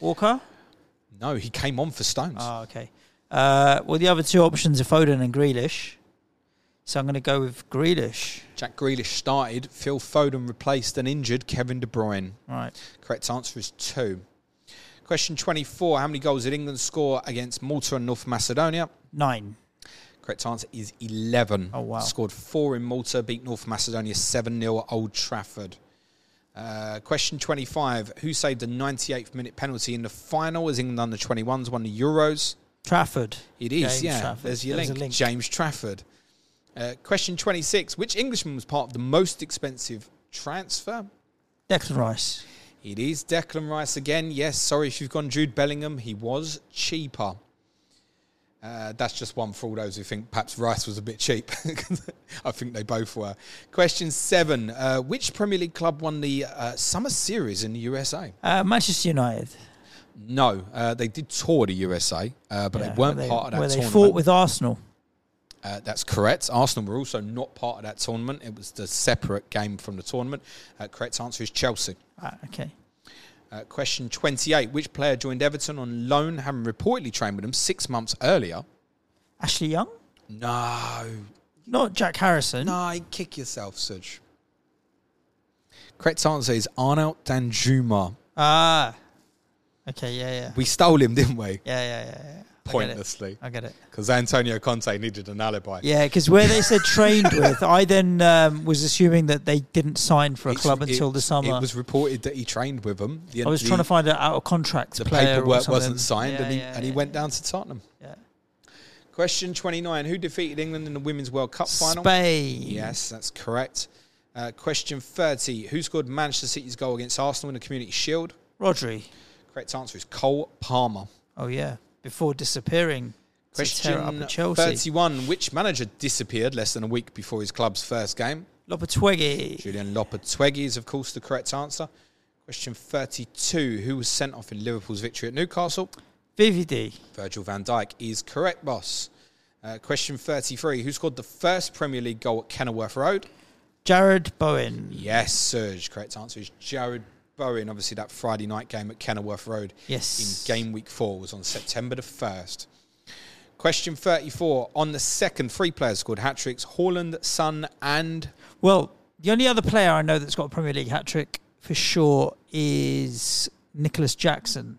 Walker?
No, he came on for Stones.
Oh, okay. Uh, well, the other two options are Foden and Grealish. So I'm going to go with Grealish.
Jack Grealish started. Phil Foden replaced an injured Kevin De Bruyne.
Right.
Correct answer is two. Question 24. How many goals did England score against Malta and North Macedonia?
Nine.
Correct answer is 11.
Oh, wow.
Scored four in Malta, beat North Macedonia 7 0 at Old Trafford. Uh, question 25. Who saved the 98th minute penalty in the final as England under 21s won the Euros?
Trafford.
It is,
James
yeah.
Trafford.
There's your
There's
link.
link.
James Trafford. Uh, question 26. Which Englishman was part of the most expensive transfer?
Declan Rice.
It is Declan Rice again. Yes, sorry if you've gone Jude Bellingham. He was cheaper. Uh, that's just one for all those who think perhaps Rice was a bit cheap. [LAUGHS] I think they both were. Question seven. Uh, which Premier League club won the uh, Summer Series in the USA?
Uh, Manchester United.
No, uh, they did tour the USA, uh, but
Yeah,
they weren't
where
part of that
Where they
tournament.
fought with Arsenal.
Uh, that's correct. Arsenal were also not part of that tournament. It was the separate game from the tournament. Uh, correct answer is Chelsea.
Ah, okay.
Uh, question 28. Which player joined Everton on loan, having reportedly trained with them six months earlier?
Ashley Young?
No.
Not Jack Harrison.
No, kick yourself, Suj. Correct answer is Arnaut Danjuma.
Ah. Okay, yeah, yeah.
We stole him, didn't we?
Yeah, yeah, yeah. yeah. It.
Pointlessly.
I get it.
Because Antonio Conte needed an alibi.
Yeah, because where they said trained with, I then um, was assuming that they didn't sign for a
It's-
club until the summer.
It was reported that he trained with them. The,
I was
the-
trying to find an out of contract
the
player. or
paperwork
something.
wasn't signed,
Yeah,
and he
yeah,
and he
yeah,
went down to Tottenham.
Yeah.
Question 29. Who defeated England in the Women's World Cup final?
Spain.
Yes, that's correct. Uh, question 30. Who scored Manchester City's goal against Arsenal in the Community Shield?
Rodri.
Correct answer is Cole Palmer.
Oh yeah. Before disappearing.
Question
Chelsea.
31. Which manager disappeared less than a week before his club's first game?
Lopetegui.
Julen Lopetegui is, of course, the correct answer. Question 32. Who was sent off in Liverpool's victory at Newcastle?
VVD.
Virgil van Dijk is correct, boss. Uh, question 33. Who scored the first Premier League goal at Kenilworth Road?
Jarrod Bowen.
Yes, Suj. Correct answer is Jarrod Bowen. Obviously, that Friday night game at Kenilworth Road
Yes.
in game week four was on September the 1st. Question 34. On the second, three players scored hat tricks Haaland, Son, and.
Well, the only other player I know that's got a Premier League hat trick for sure is Nicolas Jackson.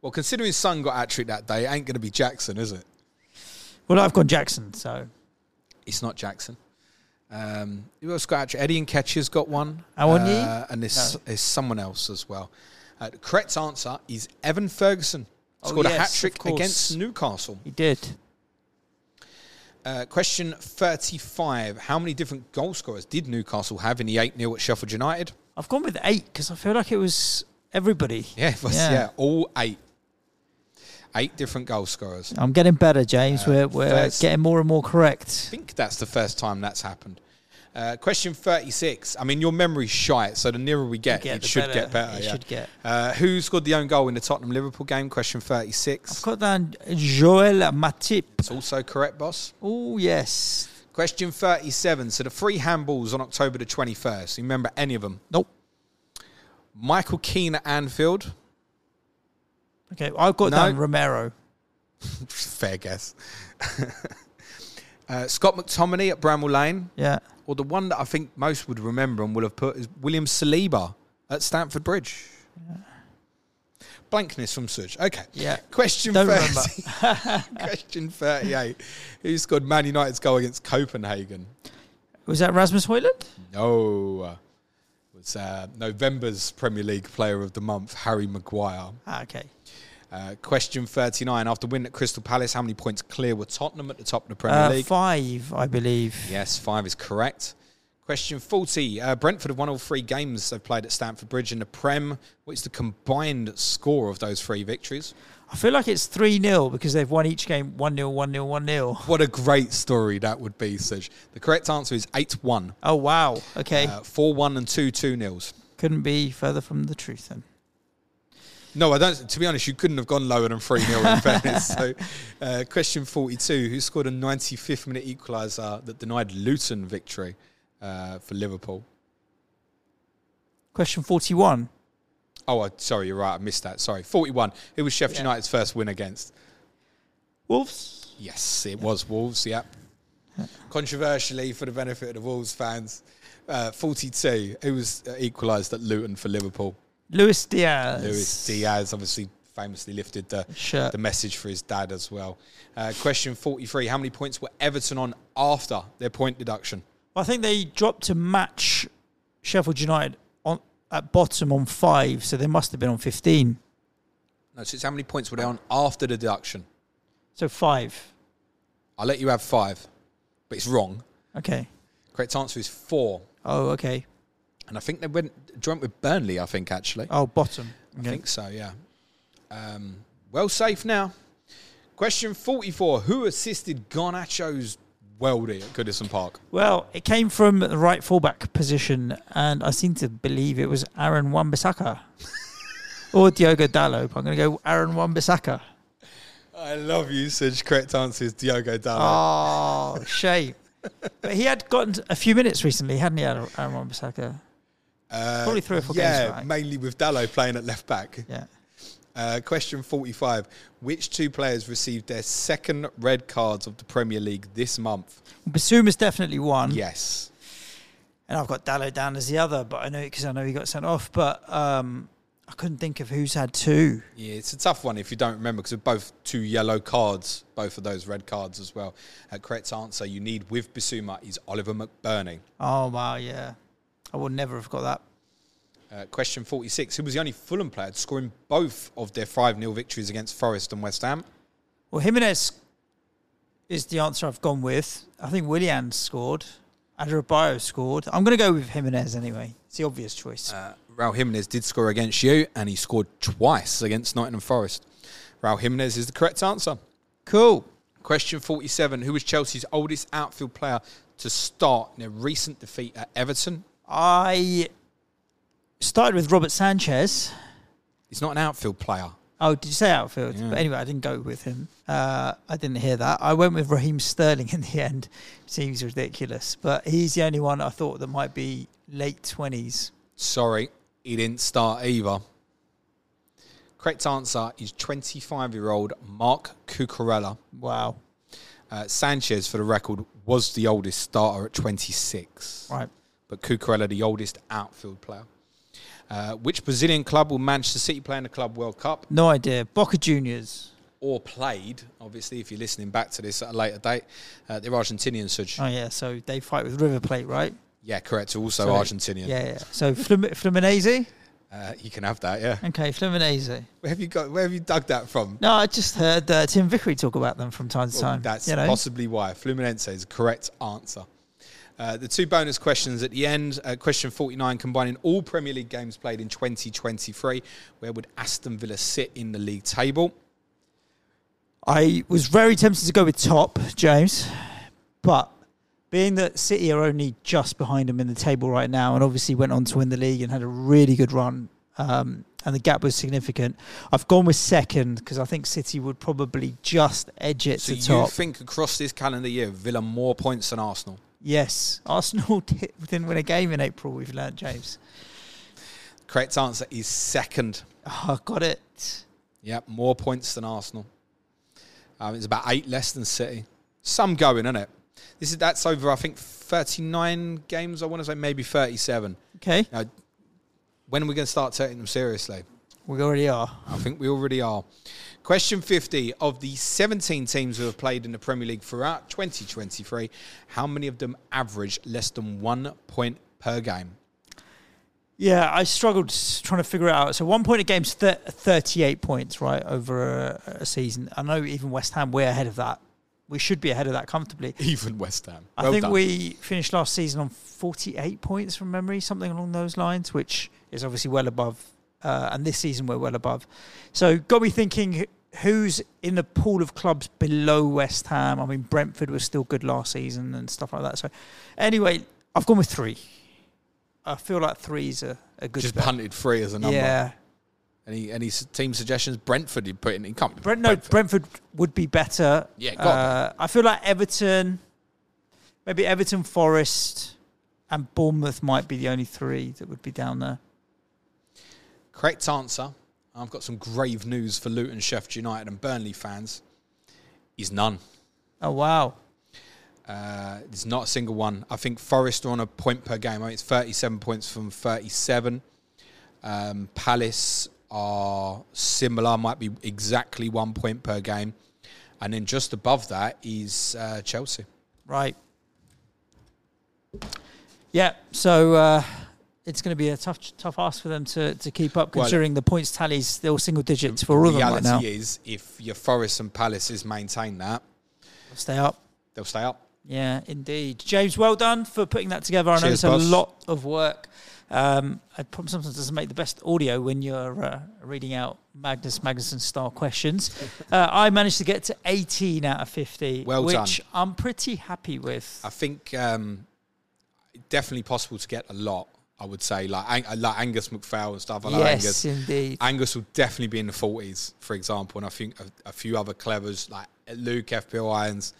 Well, considering Son got hat trick that day, it ain't going to be Jackson, is it?
Well, I've gone Jackson, so
It's not Jackson. Um, who else got hat? Eddie Nketiah's got one.
Awoniyi?
Uh, and there's,
No.
there's someone else as well. Uh, the correct answer is Evan Ferguson.
Oh,
Scored a hat trick against Newcastle.
he did.
Uh, question 35. How many different goal scorers did Newcastle have in the 8 0 at Sheffield United?
I've gone with eight because I feel like it was everybody.
Yeah, it was,
Yeah.
yeah. all eight. Eight different goal scorers.
I'm getting better, James.
Uh,
we're we're getting more and more correct.
I think that's the first time that's happened. Uh, question 36. I mean, your memory's shite, so the nearer we get,
Get
it should get better.
It
yeah.
should get.
Uh, who scored the own goal in the Tottenham Liverpool game? Question 36.
I've
36.
got down Joel Matip.
It's also correct, boss.
Oh yes.
Question 37. So the three handballs on October the 21st. You remember any of them?
Nope.
Michael Keane at Anfield.
Okay, I've got
No.
down Romero. [LAUGHS]
Fair guess. [LAUGHS] uh, Scott McTominay at Bramall Lane.
Yeah.
Or the one that I think most would remember and will have put is William Saliba at Stamford Bridge. Blankness from Suj. Okay.
Yeah.
Question
Don't
30. [LAUGHS] [LAUGHS] Question 38. Who scored Man United's goal against Copenhagen?
Was that Rasmus Højlund?
No. It was uh, November's Premier League Player of the Month, Harry Maguire.
Ah, okay.
Uh, question 39. After win at Crystal Palace, how many points clear were Tottenham at the top of the Premier
Uh,
League?
five, I believe.
Yes, five is correct. Question 40. Uh, Brentford have won all three games they've played at Stamford Bridge in the Prem. What is the combined score of those three victories?
I feel like it's 3 0 because they've won each game 1 0, 1 0, 1 0. [LAUGHS]
What a great story that would be, Suj. The correct answer is 8 1.
Oh, wow. Okay.
4 1 and 2 2 nils.
Couldn't be further from the truth then.
No, I don't. To be honest, you couldn't have gone lower than 3 0 in [LAUGHS] fairness. So, uh, question 42. Who scored a 95th minute equaliser that denied Luton victory uh, for Liverpool?
Question 41.
Oh, sorry, you're right. I missed that. Sorry. 41. Who was Sheffield
Yeah.
United's first win against?
Wolves.
Yes, it was Wolves. Yep. [LAUGHS] Controversially, for the benefit of the Wolves fans, uh, 42. Who was uh, equalised at Luton for Liverpool?
Luis Diaz.
Luis Diaz, obviously famously lifted the,
Shirt.
the message for his dad as well. Uh, question 43. How many points were Everton on after their point deduction?
I think they dropped to match Sheffield United on at bottom on five, so they must have been on 15.
No, so it's how many points were they on after the deduction?
So five.
I'll let you have five, but it's wrong.
Okay.
Correct answer is four.
Oh, okay.
And I think they went joint with Burnley, I think, actually.
Oh, bottom.
I
Okay.
think so, yeah. Um, well safe now. Question 44. Who assisted Garnacho's worldie at Goodison Park?
Well, it came from the right fullback position, and I seem to believe it was Aaron Wan-Bissaka [LAUGHS] or Diogo Dalot. but I'm going to go Aaron Wan-Bissaka.
I love you, Suj. Correct answer is Diogo Dalot.
Oh, shame. but he had gotten a few minutes recently, hadn't he, Aaron Aaron Wan-Bissaka?
Uh,
probably three or four games,
yeah,
right?
mainly with Dalot playing at left back.
Yeah.
Uh, question 45. Which two players received their second red cards of the Premier League this month?
Bissouma's definitely one.
Yes.
And I've got Dalot down as the other, but I know because I know he got sent off. But um, I couldn't think of who's had two.
Yeah, it's a tough one if you don't remember because they're both two yellow cards, both of those red cards as well. Uh, correct answer you need with Bissouma is Oliver McBurnie.
Oh wow, yeah. I would never have got that.
Uh, question 46. Who was the only Fulham player to score in both of their 5 0 victories against Forest and West Ham?
Well, Jimenez is the answer I've gone with. I think Willian scored. Adebayo scored. I'm going to go with Jimenez anyway. It's the obvious choice.
Uh, Raul Jimenez did score against you and he scored twice against Nottingham Forest. Raul Jimenez is the correct answer.
cool.
Question 47. Who was Chelsea's oldest outfield player to start in a recent defeat at Everton?
I started with Robert Sanchez.
He's not an outfield player.
Oh, did you say outfield?
Yeah.
But anyway, I didn't go with him. Uh, I didn't hear that. I went with Raheem Sterling [LAUGHS] in the end. Seems ridiculous, but he's the only one I thought that might be late twenties.
Sorry, he didn't start either. Correct answer is 25 year old Marc Cucurella.
Wow.
Uh, Sanchez, for the record, was the oldest starter at 26.
Right.
But Cucurella, the oldest outfield player. Uh, which Brazilian club will Manchester City play in the Club World Cup?
No idea. Boca Juniors.
Or played, obviously, if you're listening back to this at a later date. Uh, they're Argentinian, Suj.
Oh yeah. So they fight with River Plate, right?
Yeah, correct. Also
So-
Argentinian.
Yeah. yeah. So Fluminense.
Uh, you can have that, yeah.
Okay, Fluminense.
Where have you got? Where have you dug that from?
No, I just heard uh, Tim Vickery talk about them from time to
Well,
time.
that's
you know?
possibly why. Fluminense is the correct answer. Uh, the two bonus questions at the end. Uh, question 49, combining all Premier League games played in 2023. Where would Aston Villa sit in the league table?
I was very tempted to go with top, James, but being that City are only just behind them in the table right now, and obviously went on to win the league and had a really good run, um, and the gap was significant. I've gone with second because I think City would probably just edge it
So
to
you
top.
think across this calendar year, Villa more points than Arsenal?
Yes, Arsenal [LAUGHS] didn't win a game in April. We've learned, James.
Correct answer is second.
Oh, got it.
Yeah, more points than Arsenal. Um, it's about eight less than City. Some going, isn't it? This is that's over. I think thirty-nine games. I want to say maybe thirty-seven.
Okay,
Now, when are we going to start taking them seriously?
we already are.
I think we already are. Question 50 of the 17 teams who have played in the Premier League throughout 2023, how many of them average less than one point per game?
Yeah, I struggled trying to figure it out. So one point a game's th- 38 points, right, over a, a season. I know even West Ham, we're ahead of that. We should be ahead of that comfortably. [LAUGHS]
Even West Ham.
I think
done.
we finished last season on 48 points from memory, something along those lines, which is obviously well above. Uh, and this season we're well above. So got me thinking who's in the pool of clubs below West Ham. I mean, Brentford was still good last season and stuff like that. So anyway, I've gone with three. I feel like three's a, a good
just
bet.
punted three as a number.
Yeah.
Any any team suggestions? Brentford, you put in. He can't
Brent, no, Brentford would be better.
Yeah,
uh, I feel like Everton, maybe Everton, Forest, and Bournemouth might be the only three that would be down there.
Correct answer. I've got some grave news for Luton, Sheffield United, and Burnley fans. Is none.
Oh wow!
Uh, there's not a single one. I think Forest are on a point per game. I mean, it's 37 points from 37. Um, Palace are similar, might be exactly one point per game. And then just above that is uh, Chelsea.
Right. Yeah. So uh, it's going to be a tough, tough ask for them to, to keep up,
Well,
considering the points tallies still single digits for all of them right
Reality is, if your Forest and Palaces maintain that, they'll
Stay up.
they'll stay up.
Yeah, indeed. James, well done for putting that together. I know
Cheers,
it's a
boss.
lot of work. Um, it probably sometimes doesn't make the best audio when you're uh, reading out Magnus Magnusson style questions. [LAUGHS] uh, I managed to get to 18 out of 50,
Well
which
done.
I'm pretty happy with.
I think um, definitely possible to get a lot. I would say like Ang- like Angus McPhail and stuff. I like
yes,
Angus.
indeed.
Angus will definitely be in the forties, for example, and I think a, a few other clevers like Luke FPL Irons,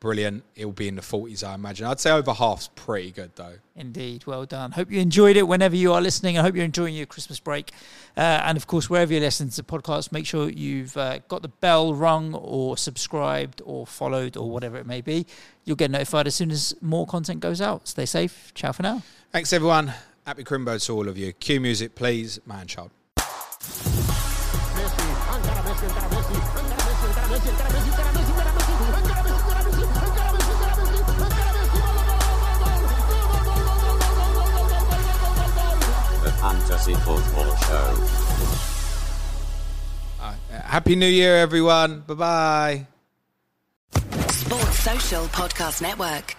brilliant. He'll be in the forties, I imagine. I'd say over half's pretty good though.
Indeed, well done. Hope you enjoyed it whenever you are listening. I hope you're enjoying your Christmas break. Uh, and of course, wherever you're listening to the podcast, make sure you've uh, got the bell rung or subscribed or followed or whatever it may be. You'll get notified as soon as more content goes out. Stay safe. Ciao for now.
Thanks everyone. Happy Crimbo to all of you. Cue music, please, man child.
The Fantasy Football Show.
Uh, Happy New Year, everyone. Bye bye.
Sports Social Podcast Network.